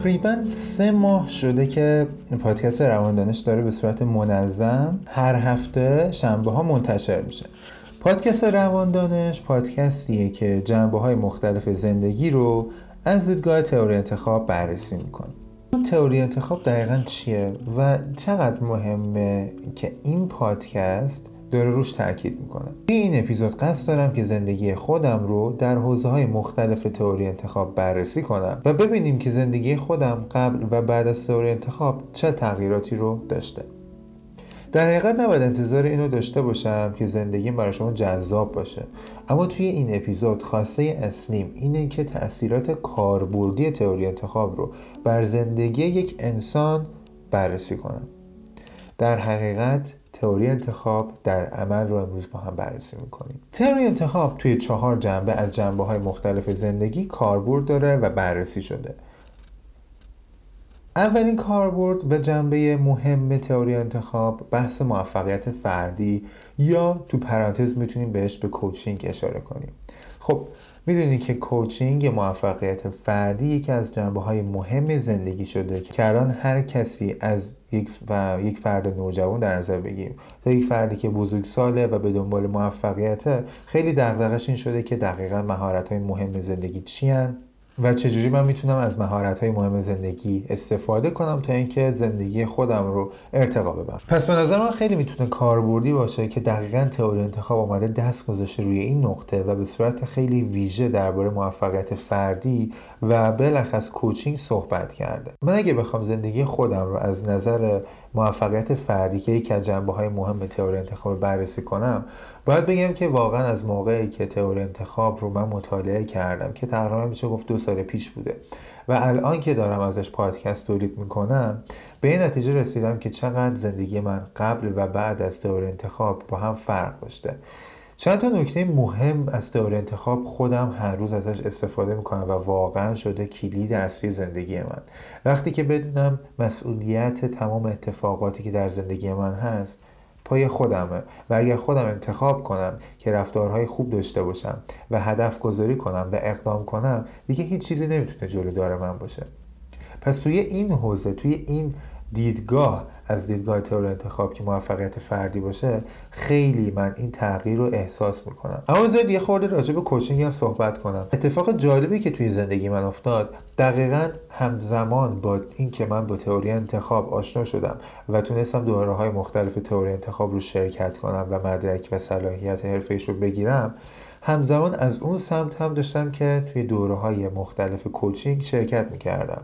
تقریبا سه ماه شده که پادکست رواندانش داره به صورت منظم هر هفته شنبه ها منتشر میشه. پادکست رواندانش پادکستیه که جنبه های مختلف زندگی رو از دیدگاه تئوری انتخاب بررسی می‌کنه. تئوری انتخاب دقیقا چیه و چقدر مهمه که این پادکست داره روش تاکید می‌کنم توی این اپیزود قصد دارم که زندگی خودم رو در حوزه های مختلف تئوری انتخاب بررسی کنم و ببینیم که زندگی خودم قبل و بعد از تئوری انتخاب چه تغییراتی رو داشته. در حقیقت نباید انتظار اینو داشته باشم که زندگی برای شما جذاب باشه. اما توی این اپیزود خواسته اصلیم اینه که تاثیرات کاربردی تئوری انتخاب رو بر زندگی یک انسان بررسی کنم. در حقیقت تئوری انتخاب در عمل رو امروز با هم بررسی می‌کنیم. تئوری انتخاب توی چهار جنبه از جنبه های مختلف زندگی کاربرد داره و بررسی شده. اولین کاربرد و جنبه مهم تئوری انتخاب بحث موفقیت فردی یا تو پرانتز می‌تونیم بهش به کوچینگ اشاره کنیم. خب می‌دونید که کوچینگ موفقیت فردی یکی از جنبه های مهم زندگی شده که الان هر کسی از یک, و یک فرد نوجوان در نظر بگیریم. تا یک فردی که بزرگ ساله و به دنبال موفقیت خیلی دغدغش این شده که دقیقا مهارت های مهم زندگی چی و چجوری من می‌تونم از مهارت های مهم زندگی استفاده کنم تا اینکه زندگی خودم رو ارتقا ببرم؟ پس به نظر من خیلی می‌تونه کاربردی باشه که دقیقا تئوری انتخاب آمده دست گذاشته روی این نقطه و به صورت خیلی ویژه درباره موفقیت فردی و بلخص کوچینگ صحبت کرده. من اگه بخوام زندگی خودم رو از نظر موفقیت فردی که یکی از جنبه های مهم تئوری انتخاب بررسی کنم باید بگم که واقعا از موقعی که تئوری انتخاب رو من مطالعه کردم که تقریبا میشه گفت دو سال پیش بوده و الان که دارم ازش پادکست تولید می‌کنم به این نتیجه رسیدم که چقدر زندگی من قبل و بعد از تئوری انتخاب با هم فرق داشته. چند تا نکته مهم از تئوری انتخاب خودم هر روز ازش استفاده می‌کنم و واقعا شده کلید اصلی زندگی من. وقتی که بدونم مسئولیت تمام اتفاقاتی که در زندگی من هست پای خودمه و اگر خودم انتخاب کنم که رفتارهای خوب داشته باشم و هدف گذاری کنم و اقدام کنم دیگه هیچ چیزی نمی‌تونه جلو من باشه. پس توی این حوزه توی این دیدگاه از دیدگاه تئوری انتخاب که موفقیت فردی باشه خیلی من این تغییر رو احساس می‌کنم. اما زاید یه خورده راجع به کوچینگ هم صحبت کنم. اتفاق جالبی که توی زندگی من افتاد دقیقا همزمان با اینکه من با تئوری انتخاب آشنا شدم و تونستم دوره های مختلف تئوری انتخاب رو شرکت کنم و مدرک و صلاحیت حرفه‌ایش رو بگیرم همزمان از اون سمت هم داشتم که توی دوره های مختلف کوچینگ شرکت می‌کردم.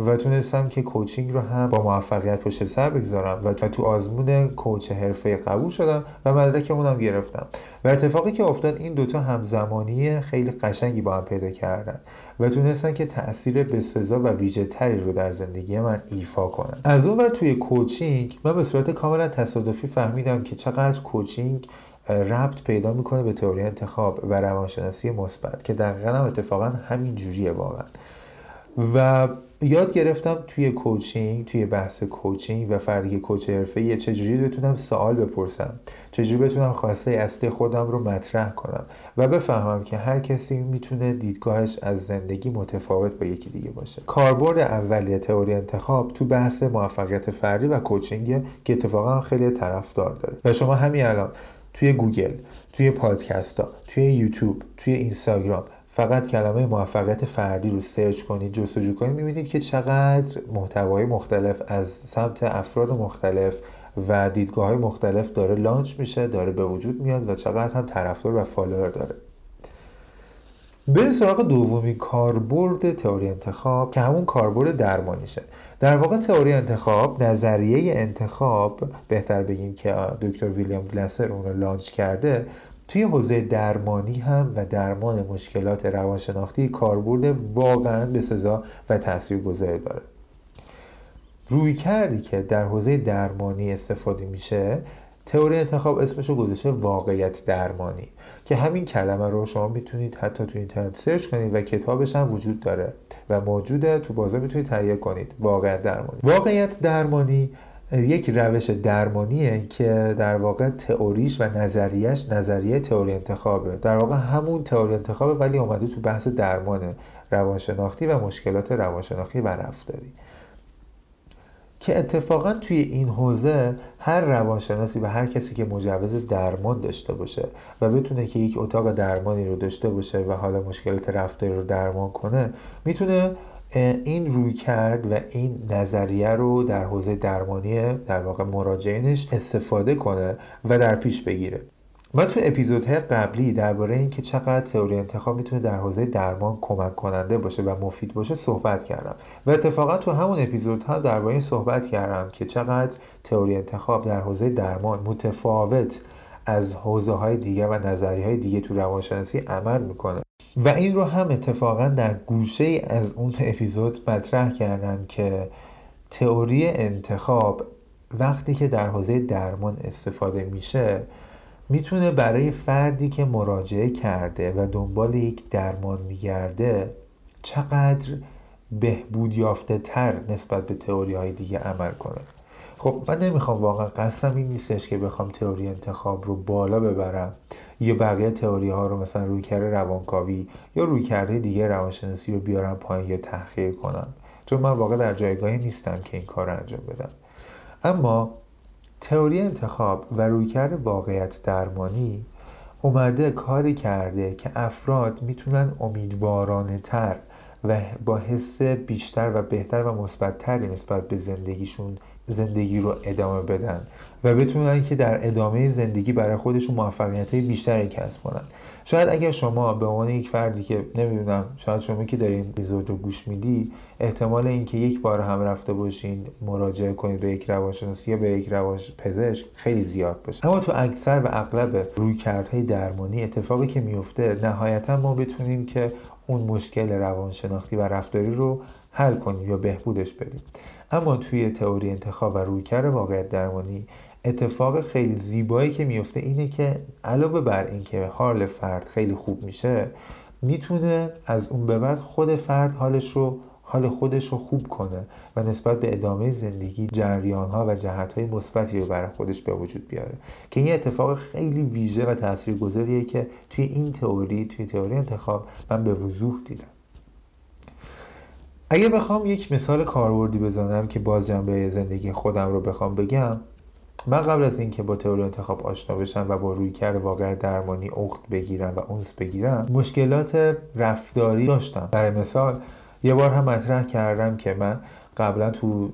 و تونستم که کوچینگ رو هم با موفقیت پشت سر بگذارم و تو آزمون کوچ حرفه قبول شدم و مدرک اونم گرفتم. و اتفاقی که افتاد این دوتا همزمانی خیلی قشنگی با هم پیدا کردن و تونستن که تاثیر بسزا و ویژه تری رو در زندگی من ایفا کنن. از اون ور توی کوچینگ من به صورت کاملا تصادفی فهمیدم که چقدر کوچینگ ربط پیدا می‌کنه به تئوری انتخاب و روانشناسی مثبت که دقیقا هم اتفاقا همین جوریه واقعا. و یاد گرفتم توی کوچینگ توی بحث کوچینگ و فردی کوچ حرفه‌ای چجوری بتونم سوال بپرسم چجوری بتونم خواسته اصلی خودم رو مطرح کنم و بفهمم که هر کسی می‌تونه دیدگاهش از زندگی متفاوت با یکی دیگه باشه. کاربرد اولیه تئوری انتخاب تو بحث موفقیت فردی و کوچینگ که اتفاقا خیلی طرفدار داره. و شما همین الان توی گوگل توی پادکست ها توی یوتیوب توی اینستاگرام فقط کلمه موفقیت فردی رو سرچ کنید جستجو کنید می‌بینید که چقدر محتوای مختلف از سمت افراد مختلف و دیدگاه های مختلف داره launch میشه داره به وجود میاد و چقدر هم طرفدار و follower داره. بریم سراغ دومی کاربرد تئوری انتخاب که همون کاربرد درمانیشه. در واقع تئوری انتخاب نظریه انتخاب بهتر بگیم که دکتر ویلیام گلاسر اون رو لانچ کرده توی حوزه درمانی هم و درمان مشکلات روانشناختی کاربرد واقعا به سزا و گذاره داره. روی کردی که در حوزه درمانی استفاده میشه تئوری انتخاب اسمشو گذاشته واقعیت درمانی که همین کلمه رو شما می‌تونید حتی تو اینترنت سرچ کنید و کتابش هم وجود داره و موجوده تو بازار می‌تونید تهیه کنید واقعیت درمانی. واقعیت درمانی یک روش درمانیه که در واقع تئوریش و نظریش نظریه تئوری انتخابه. در واقع همون تئوری انتخابه ولی اومده تو بحث درمان روانشناختی و مشکلات روانشناختی و رفتاری. که اتفاقا توی این حوزه هر روانشناسی و هر کسی که مجوز درمان داشته باشه و بتونه که یک اتاق درمانی رو داشته باشه و حالا مشکلات رفتاری رو درمان کنه می‌تونه این روی کرد و این نظریه رو در حوزه درمانی در واقع مراجعینش استفاده کنه و در پیش بگیره. ما تو اپیزودهای قبلی درباره اینکه چقدر تئوری انتخاب می‌تونه در حوزه درمان کمک کننده باشه و مفید باشه صحبت کردم. و اتفاقا تو همون اپیزودها درباره این صحبت کردم که چقدر تئوری انتخاب در حوزه درمان متفاوت از حوزه های دیگه و نظری های دیگه تو روانشناسی عمل می‌کنه. و این رو هم اتفاقا در گوشه از اون اپیزود مطرح کردم که تئوری انتخاب وقتی که در حوزه درمان استفاده میشه می‌تونه برای فردی که مراجعه کرده و دنبال یک درمان میگرده چقدر بهبود یافته تر نسبت به تئوری های دیگه عمل کنه. خب من نمی‌خوام واقعا قصدم این نیستش که بخوام تئوری انتخاب رو بالا ببرم یا بقیه تئوری ها رو مثلا روی کرده روانکاوی یا روی کرده دیگه روانشناسی رو بیارم پایین یا تحقیر کنم. چون من واقعا در جایگاهی نیستم که این کار رو انجام بدم. اما تئوری انتخاب و رویکرد واقعیت درمانی اومده کاری کرده که افراد می‌تونن امیدوارانه تر و با حس بیشتر و بهتر و مثبتتری نسبت به زندگیشون زندگی رو ادامه بدن و بتونن که در ادامه زندگی برای خودشون موفقیت بیشتری کسب کنن. شاید اگر شما به عنوان یک فردی که نمی‌دونم شاید شما که دارین اپیزود رو گوش میدی احتمال اینکه یک بار هم رفته باشین مراجعه کنید به یک روانشناس یا به یک روان پزشک خیلی زیاد باشه. اما تو اکثر و اغلب رویکردهای درمانی اتفاقی که میفته نهایتا ما بتونیم که اون مشکل روانشناختی و رفتاری رو حل کنیم یا بهبودش بدیم. اما توی تئوری انتخاب و رویکرد واقعیت درمانی اتفاق خیلی زیبایی که میفته اینه که علاوه بر اینکه حال فرد خیلی خوب میشه می‌تونه از اون به بعد خود فرد حالش رو حال خودش رو خوب کنه و نسبت به ادامه زندگی جریان ها و جهت های مثبتی رو برای خودش به وجود بیاره. که این اتفاق خیلی ویژه و تاثیرگذاریه که توی این تئوری توی تئوری انتخاب من به وضوح دیدم. اگه بخوام یک مثال کاربردی بزنم که باز جنبه زندگی خودم رو بخوام بگم من قبل از اینکه با تئوری انتخاب آشنا بشم و با رویکرد واقع درمانی اخت بگیرم و اونس بگیرم مشکلات رفتاری داشتم. برای مثال یه بار هم مطرح کردم که من قبلا تو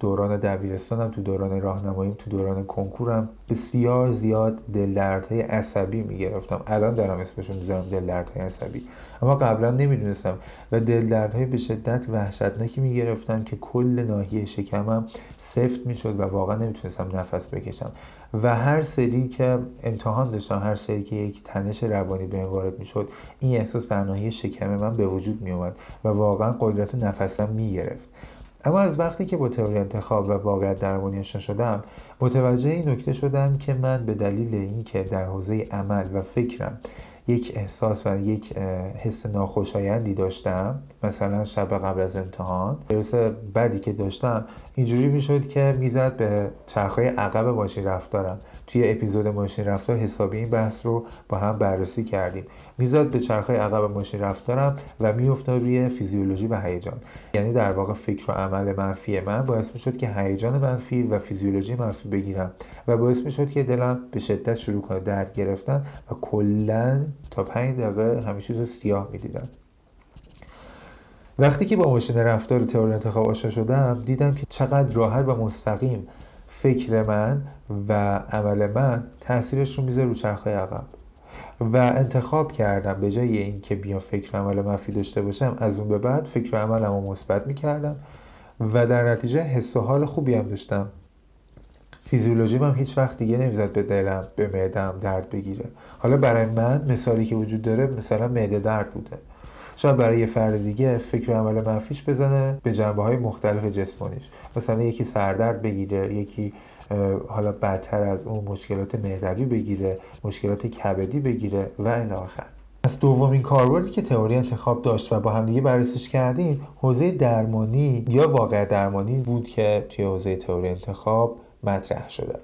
دوران دبیرستانم تو دوران راهنماییم تو دوران کنکورم بسیار زیاد دلدردهای عصبی می‌گرفتم. الان دارم اسمشون می‌ذارم دلدردهای عصبی. اما قبلا نمی‌دونستم و دلدردهای به شدت وحشتناکی می‌گرفتم که کل ناحیه شکمم سفت می‌شد و واقعا نمی‌تونستم نفس بکشم. و هر سری که امتحان داشتم هر سری که یک تنش روانی به وارد می‌شد این احساس در ناحیه شکم من به وجود میومد و واقعا قدرت نفسم می‌گرفت. اما از وقتی که با تئوری انتخاب و واقعیت درمانی آشنا شدم متوجه این نکته شدم که من به دلیل اینکه در حوزه عمل و فکرم یک احساس و یک حس ناخوشایندی داشتم مثلا شب قبل از امتحان درس بدی که داشتم اینجوری می‌شد که می‌زد به چرخهای عقب ماشین رفتارم توی اپیزود ماشین رفتار حسابی این بحث رو با هم بررسی کردیم. می‌زد به چرخهای عقب ماشین رفتارم و میافتاد روی فیزیولوژی و هیجان. یعنی در واقع فکر و عمل منفی من باعث می‌شد که هیجان منفی و فیزیولوژی منفی بگیرم و باعث می‌شد که دلم به شدت شروع کنه درد گرفتن و کلا تا پنج دقیقه همه چیز رو سیاه می‌دیدم. وقتی که با ماشین رفتار تئوری انتخاب آشنا شدم دیدم که چقدر راحت و مستقیم فکر من و عمل من تاثیرش رو می‌ذاره رو چرخهای عقب. و انتخاب کردم به جای اینکه بیام فکر و عمل منفی داشته باشم از اون به بعد فکر و عملم رو مثبت می‌کردم و در نتیجه حس و حال خوبی هم داشتم. فیزیولوژی هم هیچ وقت دیگه نمی‌زد به دلم به معدم درد بگیره. حالا برای من مثالی که وجود داره مثلا معده درد بوده. شاید برای یه فرد دیگه فکر عمل منفیش بزنه به جنبه های مختلف جسمانیش. مثلا یکی سردرد بگیره یکی حالا بدتر از اون مشکلات معدوی بگیره مشکلات کبدی بگیره و این آخر. از دومین کاربردی که تئوری انتخاب داشت و با هم دیگه بررسیش کردیم حوزه درمانی یا واقع درمانی بود که توی حوزه تئوری انتخاب مطرح شده.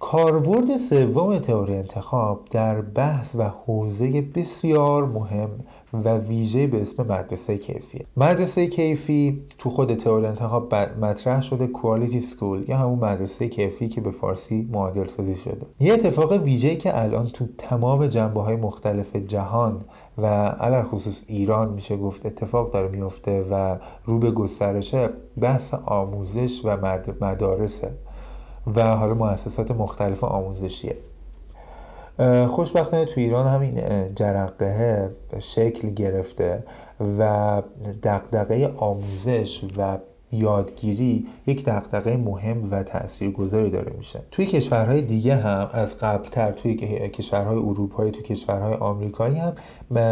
کاربرد سوم تئوری انتخاب در بحث و حوزه بسیار مهم و ویژه به اسم مدرسه کیفی مدرسه کیفی تو خود تئوری انتخاب مطرح شده کوالیتی سکول یا همون مدرسه کیفی که به فارسی معادل سازی شده. یه اتفاق ویژه که الان تو تمام جنبه های مختلف جهان و علل خصوص ایران میشه گفت اتفاق داره میفته و رو به گسترشه بحث آموزش و مدارسه و حالا مؤسسات مختلف آموزشیه. خوشبختانه تو ایران همین جرقه شکل گرفته و دقدقه آموزش و یادگیری یک دقدقه مهم و تاثیرگذاری داره میشه. توی کشورهای دیگه هم از قبلتر توی کشورهای اروپایی توی کشورهای آمریکایی هم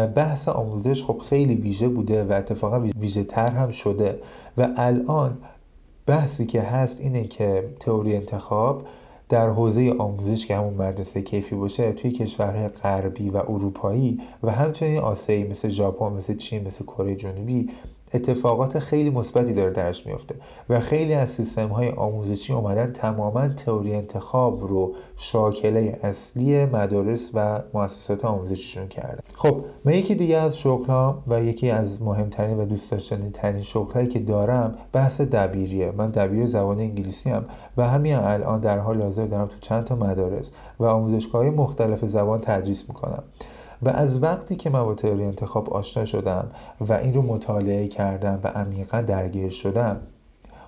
بحث آموزش خب خیلی ویژه بوده و اتفاقا ویژه تر هم شده. و الان بحثی که هست اینه که تئوری انتخاب در حوزه آموزش که همون مدرسه کیفی باشه توی کشورهای غربی و اروپایی و همچنین آسیایی مثل ژاپن مثل چین مثل کره جنوبی اتفاقات خیلی مثبتی داره درش میفته و خیلی از سیستم های آموزشی اومدن تماما تئوری انتخاب رو شاکله اصلی مدارس و مؤسسات آموزشیشون کردن. خب من یکی دیگه از ها و یکی از مهمترین و دوست داشتنی ترین شغل هایی که دارم بحث دبیریه. من دبیر زبان انگلیسی هم و همین الان در حال حاضر دارم تو چند تا مدارس و آموزشگاه مختلف زبان تدریس می‌کنم. و از وقتی که من با تئوری انتخاب آشنا شدم و این رو مطالعه کردم و عمیقا درگیر شدم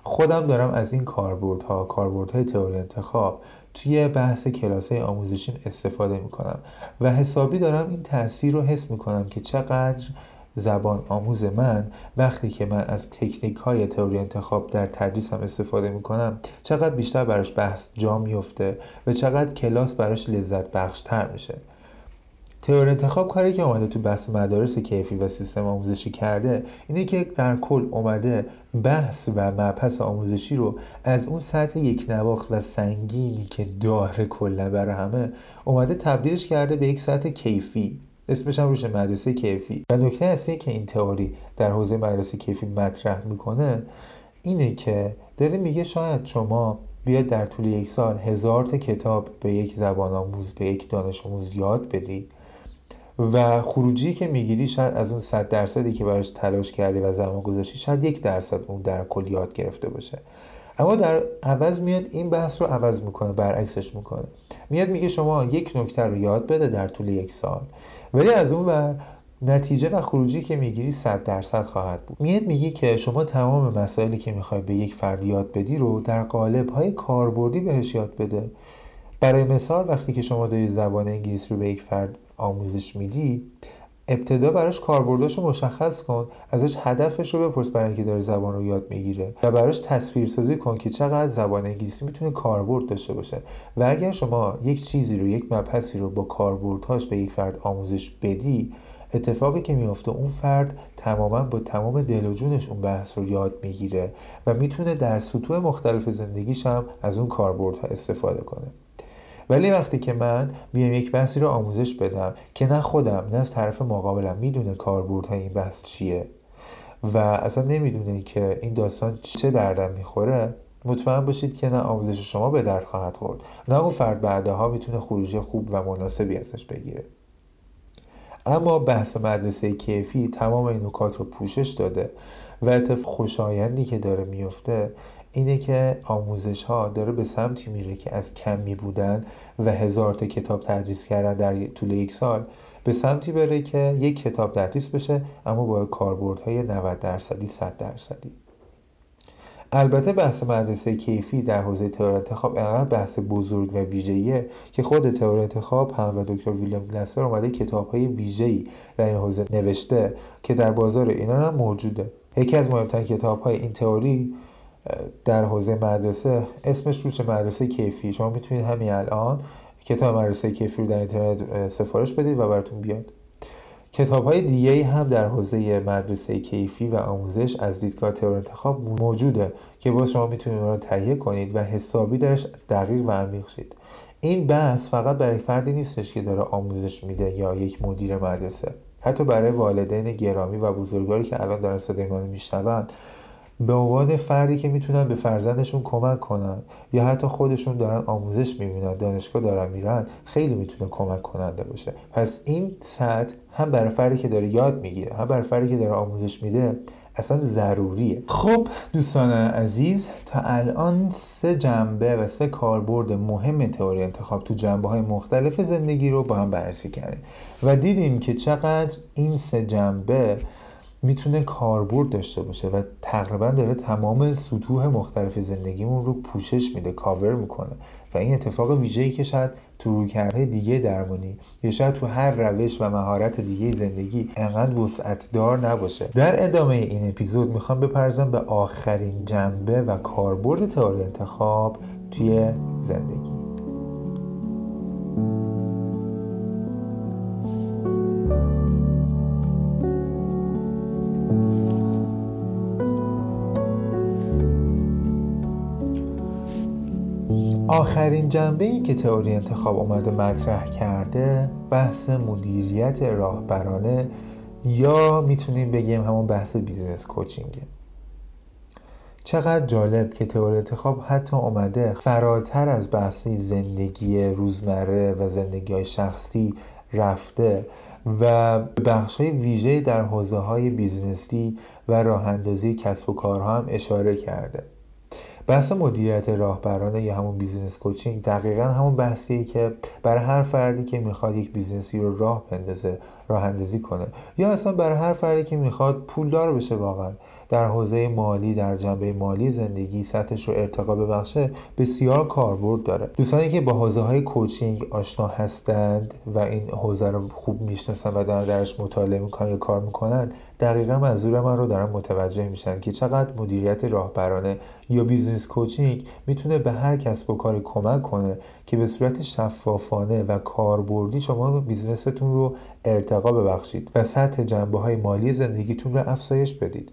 خودم دارم از این کاربردها کاربردهای تئوری انتخاب توی بحث کلاس های آموزشین استفاده می‌کنم و حسابی دارم این تاثیر رو حس می‌کنم که چقدر زبان آموز من وقتی که من از تکنیک های تئوری انتخاب در تدریسم استفاده می‌کنم چقدر بیشتر براش بحث جا میفته و چقدر کلاس براش لذت بخشتر میشه. تئوری انتخاب کاری که اومده تو بحث مدارس کیفی و سیستم آموزشی کرده اینه که در کل اومده بحث و مبحث آموزشی رو از اون سطح یک نواخت و سنگینی که داره کلا برای همه اومده تبدیلش کرده به یک سطح کیفی. اسمش هم روش مدرسه کیفی. و نکته اصلی که این تئوری در حوزه مدرسه کیفی مطرح می‌کنه اینه که داره میگه شاید شما بیاد در طول یک سال هزار تا کتاب به یک زبان آموز به یک دانش آموز یاد بدید و خروجی که می‌گیری شاید از اون صد درصدی که براش تلاش کردی و زمان گذاشتی شاید یک درصد اون در کل یاد گرفته باشه. اما در عوض میاد این بحث رو عوض می‌کنه برعکسش می‌کنه. میاد میگه شما یک نکته رو یاد بده در طول یک سال. ولی از اون و نتیجه و خروجی که می‌گیری 100 درصد خواهد بود. میاد میگی که شما تمام مسائلی که می‌خوای به یک فرد یاد بدی رو در قالب های کاربردی بهش یاد بده. برای مثال وقتی که شما داری زبان انگلیسی رو به یک فرد آموزش میدی ابتدا براش کاربرداش رو مشخص کن ازش هدفش رو بپرس برای اینکه داره زبان رو یاد می‌گیره و براش تصویر سازی کن که چقدر زبان انگلیسی می‌تونه کاربرد داشته باشه. و اگر شما یک چیزی رو یک مبحثی رو با کاربردهاش به یک فرد آموزش بدی اتفاقی که میافته اون فرد تماما با تمام دل و جونش اون بحث رو یاد می‌گیره و می‌تونه در سطوح مختلف زندگیش هم از اون کاربردها استفاده کنه. ولی وقتی که من بیام یک بحثی رو آموزش بدم که نه خودم نه طرف مقابلم می‌دونه کاربردهای این بحث چیه و اصلا نمی‌دونه که این داستان چه دردم می‌خوره مطمئن باشید که نه آموزش شما به درد خواهد خورد نه اون فرد بعدها می‌تونه خروجی خوب و مناسبی ازش بگیره. اما بحث مدرسه کیفی تمام این نکات رو پوشش داده و اتفاق خوشایندی که داره میفته اینه که آموزش ها داره به سمتی میره که از کمی بودن و هزار تا کتاب تدریس کردن در طول یک سال به سمتی بره که یک کتاب تدریس بشه اما با کاربردهای 90 درصدی 100 درصدی. البته بحث مدرسه کیفی در حوزه تئوری انتخاب انقدر بحث بزرگ و ویژه‌ایه که خود تئوری انتخاب هم و دکتر ویلیام گلاسر اومده کتاب‌های ویژه‌ای در این حوزه نوشته که در بازار ایران هم موجوده. یکی از مهمترین کتاب‌های این تئوری در حوزه مدرسه اسمش روش مدرسه کیفی؟ شما می‌تونید همین الان کتاب مدرسه کیفی رو در اینترنت سفارش بدید و براتون بیاد. کتاب های دیگه هم در حوزه مدرسه کیفی و آموزش از دیدگاه تئوری انتخاب موجوده که باز شما می‌تونید اون رو تهیه کنید و حسابی درش دقیق و عمیق شید. این بحث فقط برای فردی نیستش که داره آموزش میده یا یک مدیر مدرسه. حتی برای والدین گرامی و بزرگواری که الان دارن صدای ما میشنوند به عنوان فردی که می‌تونن به فرزندشون کمک کنن یا حتی خودشون دارن آموزش می‌بینن دانشگاه دارن میرن خیلی می‌تونه کمک کننده باشه. پس این سطح هم برای فردی که داره یاد می‌گیره هم برای فردی که داره آموزش میده اصلا ضروریه. خب دوستان عزیز تا الان سه جنبه و سه کاربرد مهم تئوری انتخاب تو جنبه های مختلف زندگی رو با هم بررسی کردیم و دیدیم که چقدر این سه جنبه می‌تونه کاربرد داشته باشه و تقریبا داره تمام سطوح مختلف زندگیمون رو پوشش میده کاور می‌کنه. و این اتفاق ویژه‌ای که شاید تو رویکردهای دیگه درمانی یا شاید تو هر روش و مهارت دیگه زندگی انقدر وسعت دار نباشه. در ادامه این اپیزود می‌خوام بپرزم به آخرین جنبه و کاربرد تئوری انتخاب توی زندگی. آخرین جنبه ای که تئوری انتخاب اومده مطرح کرده بحث مدیریت راهبرانه یا می‌تونیم بگیم همون بحث business coaching ه. چقدر جالب که تئوری انتخاب حتی اومده فراتر از بحث زندگی روزمره و زندگی شخصی رفته و بخش های ویژه در حوزه های business ی و راه اندازی کسب و کارها هم اشاره کرده. بحث مدیریت راهبرانه یا همون business coaching دقیقا همون بحثیه که برای هر فردی که می‌خواد یک business ی رو راه بندازه راه اندازی کنه. یا اصلا برای هر فردی که می‌خواد پولدار بشه واقعا. در حوزه مالی در جنبه مالی زندگی سطحش رو ارتقا ببخشه بسیار کاربرد داره. دوستانی که با حوزه های coaching آشنا هستند و این حوزه رو خوب می‌شناسن و در درش مطالعه می‌کنن یا کار می‌کنن دقیقا منظور من رو دارن متوجه میشن که چقدر مدیریت راهبرانه یا business coaching می‌تونه به هر کسب و کاری کمک کنه که به صورت شفافانه و کاربردی شما business تون رو ارتقا ببخشید و سطح جنبه های مالی زندگیتون رو افزایش بدید.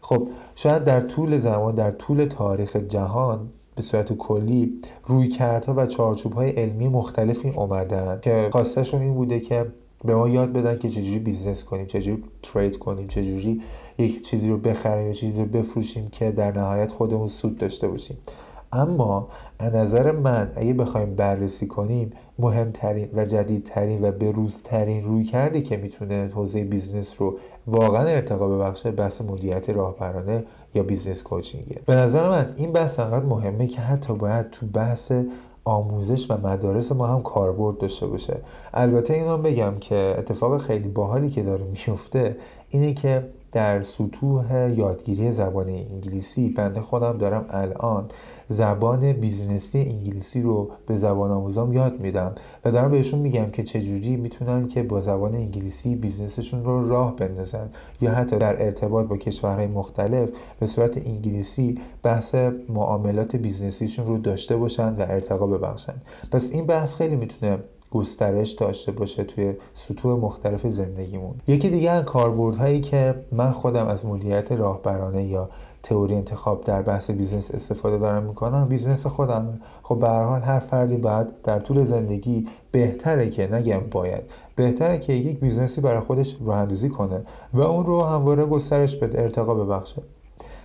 خب شاید در طول زمان در طول تاریخ جهان به صورت کلی رویکردها و چارچوب های علمی مختلفی اومدن که خواستشون این بوده که به ما یاد بدن که چجوری business کنیم چجوری trade کنیم چجوری یک چیزی رو بخریم یا چیزی رو بفروشیم که در نهایت خودمون سود داشته باشیم. اما از نظر من اگه بخوایم بررسی کنیم مهمترین و جدیدترین و بروزترین رویکردی که می‌تونه حوزه business رو واقعا ارتقا ببخشه بحث مدیریت راهبرانه یا business coaching ه. به نظر من این بحث انقدر مهمه که حتی باید تو بحث آموزش و مدارس ما هم کاربرد داشته باشه. البته اینا بگم که اتفاق خیلی باحالی که داره میفته اینه که در سطوح یادگیری زبان انگلیسی بنده خودم دارم الان زبان business ی انگلیسی رو به زبان آموزام یاد میدم و دارم بهشون میگم که چجوری می‌تونن که با زبان انگلیسی business شون رو راه بندازن یا حتی در ارتباط با کشورهای مختلف به صورت انگلیسی بحث معاملات business یشون رو داشته باشن و ارتقا ببخشن. پس این بحث خیلی می‌تونه گسترش داشته باشه توی سطوح مختلف زندگیمون. یکی دیگه از کاربردهایی که من خودم از مدیریت راهبرانه یا تئوری انتخاب در بحث business استفاده دارم می‌کنم business خودمه. خب به هر حال هر فردی باید در طول زندگی بهتره که نگم باید بهتره که یک business ی برای خودش راه کنه و اون رو همواره گسترش بده ارتقا ببخشه.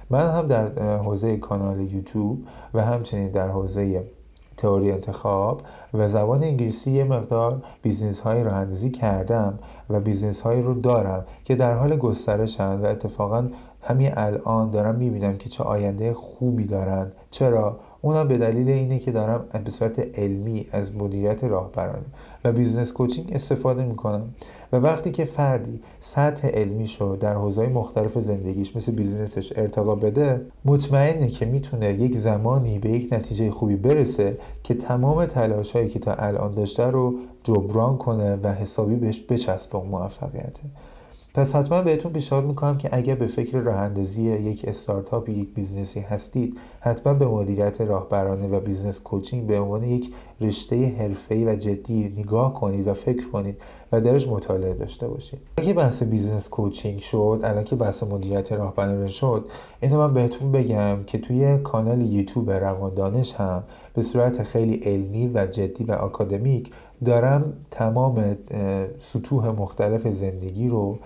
من هم در حوزه کانال یوتیوب و همچنین در حوزه تئوری انتخاب و زبان انگلیسی یه مقدار business هایی رو راه اندازی کردم و business هایی رو دارم که در حال گسترشن و اتفاقا همین الان دارم می‌بینم که چه آینده خوبی دارن. چرا؟ اونم به دلیل اینه که دارم به صورت علمی از مدیریت راهبرانه و business coaching استفاده می‌کنم. و وقتی که فردی سطح علمیشو در حوزه‌های مختلف زندگیش مثل business ش ارتقا بده مطمئنه که می‌تونه یک زمانی به یک نتیجه خوبی برسه که تمام تلاشهایی که تا الان داشته رو جبران کنه و حسابی بهش بچسبه اون پس حتما بهتون پیشنهاد می‌کنم که اگر به فکر راه اندازی یک استارتاپ یک business ی هستید حتما به مدیریت راهبرانه و business coaching به عنوان یک رشته حرفه‌ای و جدی نگاه کنید و فکر کنید و درش مطالعه داشته باشید. اگه بحث business coaching شد الان که بحث مدیریت راهبرانه شد اینو من بهتون بگم که توی کانال یوتیوب روان دانش هم به صورت خیلی علمی و جدی و آکادمیک دارم تمام سطوح مختلف زندگی رو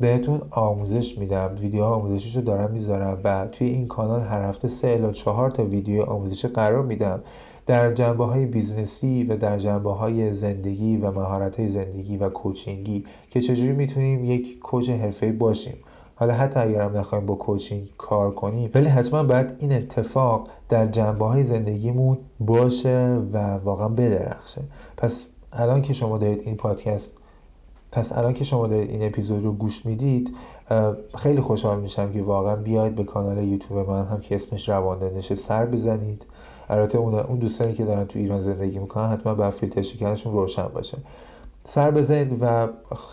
بهتون آموزش میدم ویدیوها آموزشیش رو دارم می‌ذارم و توی این کانال هر هفته سه الی چهار تا ویدیو آموزشی قرار میدم. در جنبه های business ی و در جنبه های زندگی و مهارت های زندگی و coaching ی که چجوری می‌تونیم یک coach حرفه‌ای باشیم. حالا حتی اگرم نخوایم با coaching کار کنیم ولی حتما باید این اتفاق در جنبه های زندگیمون باشه و واقعا بدرخشه. پس الان که شما دارید این پادکست پس الان که شما دارید این اپیزود رو گوش می‌دید خیلی خوشحال میشم که واقعا بیاید به کانال یوتیوب من هم که اسمش روان دانشه سر بزنید. البته اون اون دوستانی که دارن تو ایران زندگی می‌کنن حتما با فیلتر شکنشون روشن باشه. سر بزنید و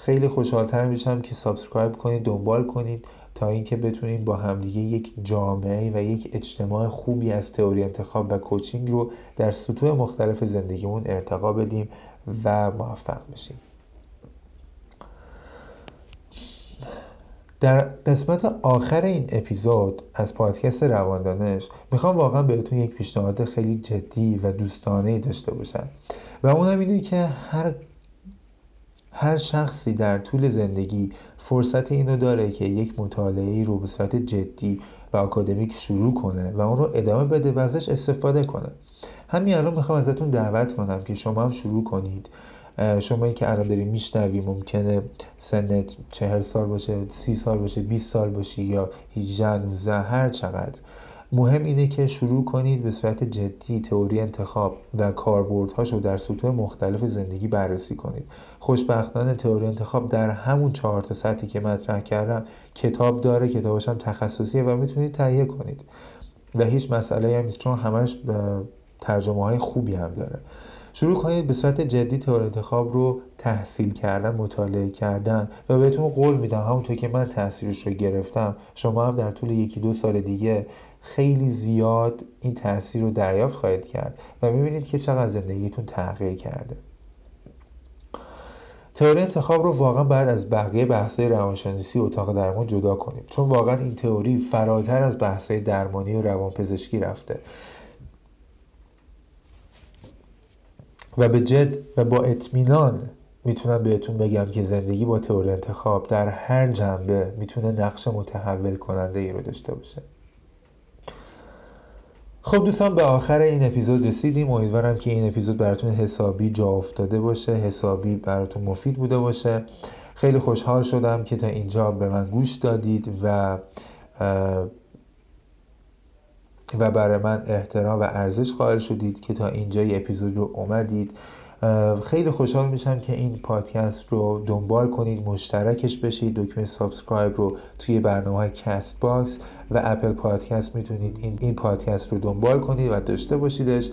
خیلی خوشحالتر میشم که subscribe کنید دنبال کنید تا اینکه بتونیم با همدیگه یک جامعه و یک اجتماع خوبی از تئوری انتخاب و coaching رو در سطوح مختلف زندگیمون ارتقا بدیم و موفق بشیم. در قسمت آخر این اپیزود از پادکست رواندانش می‌خوام واقعا بهتون یک پیشنهاد خیلی جدی و دوستانه داشته باشم و اونم اینه که هر هر شخصی در طول زندگی فرصت اینو داره که یک مطالعه رو به صورت جدی و اکادمیک شروع کنه و اون رو ادامه بده و ازش استفاده کنه. همین الان می‌خوام ازتون دعوت کنم که شما هم شروع کنید شما که الان داری میشنوی ممکنه سنت چهر سال باشه سی سال باشه 20 سال باشی یا 18 19 هر چقدر. مهم اینه که شروع کنید به صورت جدی تئوری انتخاب و کاربردهاش رو در سطوح مختلف زندگی بررسی کنید. خوشبختانه تئوری انتخاب در همون چهار تا سطحی که مطرح کردم کتاب داره کتابش هم تخصصیه و می‌تونید تهیه کنید. و هیچ مسئله هم چون همش ترجمه های خوبی هم داره. شروع کنید به صورت جدی تئوری انتخاب رو تحصیل کردن مطالعه کردن و بهتون قول میدم همونطور که من تاثیرش رو گرفتم شما هم در طول یکی دو سال دیگه خیلی زیاد این تاثیر رو دریافت خواهید کرد و می‌بینید که چقدر زندگیتون تغییر کرده. تئوری انتخاب رو واقعا باید از بقیه بحث‌های روانشناسی اتاق درمان جدا کنیم چون واقعا این تئوری فراتر از بحث‌های درمانی و روانپزشکی رفته. و به جد و با اطمینان می‌تونم بهتون بگم که زندگی با تئوری انتخاب در هر جنبه می‌تونه نقش متحول کننده ای رو داشته باشه. خب دوستان به آخر این اپیزود رسیدیم. امیدوارم که این اپیزود براتون حسابی جا افتاده باشه حسابی براتون مفید بوده باشه. خیلی خوشحال شدم که تا اینجا به من گوش دادید و و برای من احترام و ارزش قائل شدید که تا اینجای اپیزود رو اومدید. خیلی خوشحال میشم که این پادکست رو دنبال کنید مشترکش بشید دکمه subscribe رو توی برنامه های کست‌باکس و اپل پادکست می‌تونید این, این پادکست رو دنبال کنید و داشته باشیدش.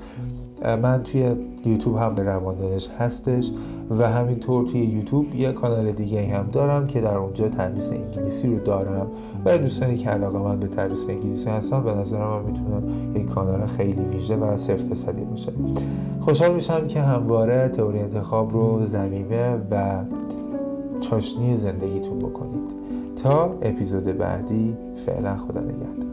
من توی یوتیوب هم به رواندانش هستش و همینطور توی یوتیوب یه کانال دیگه هم دارم که در اونجا تدریس انگلیسی رو دارم. و دوستانی که علاقه من به تدریس انگلیسی هستن به نظر من می‌تونه یک کانال خیلی ویژه و صفر صدی باشه. خوشحال میشم که همواره تئوری انتخاب رو زمینه و چاشنی زندگیتون بکنید. تا اپیزود بعدی فعلا خدا نگهدار.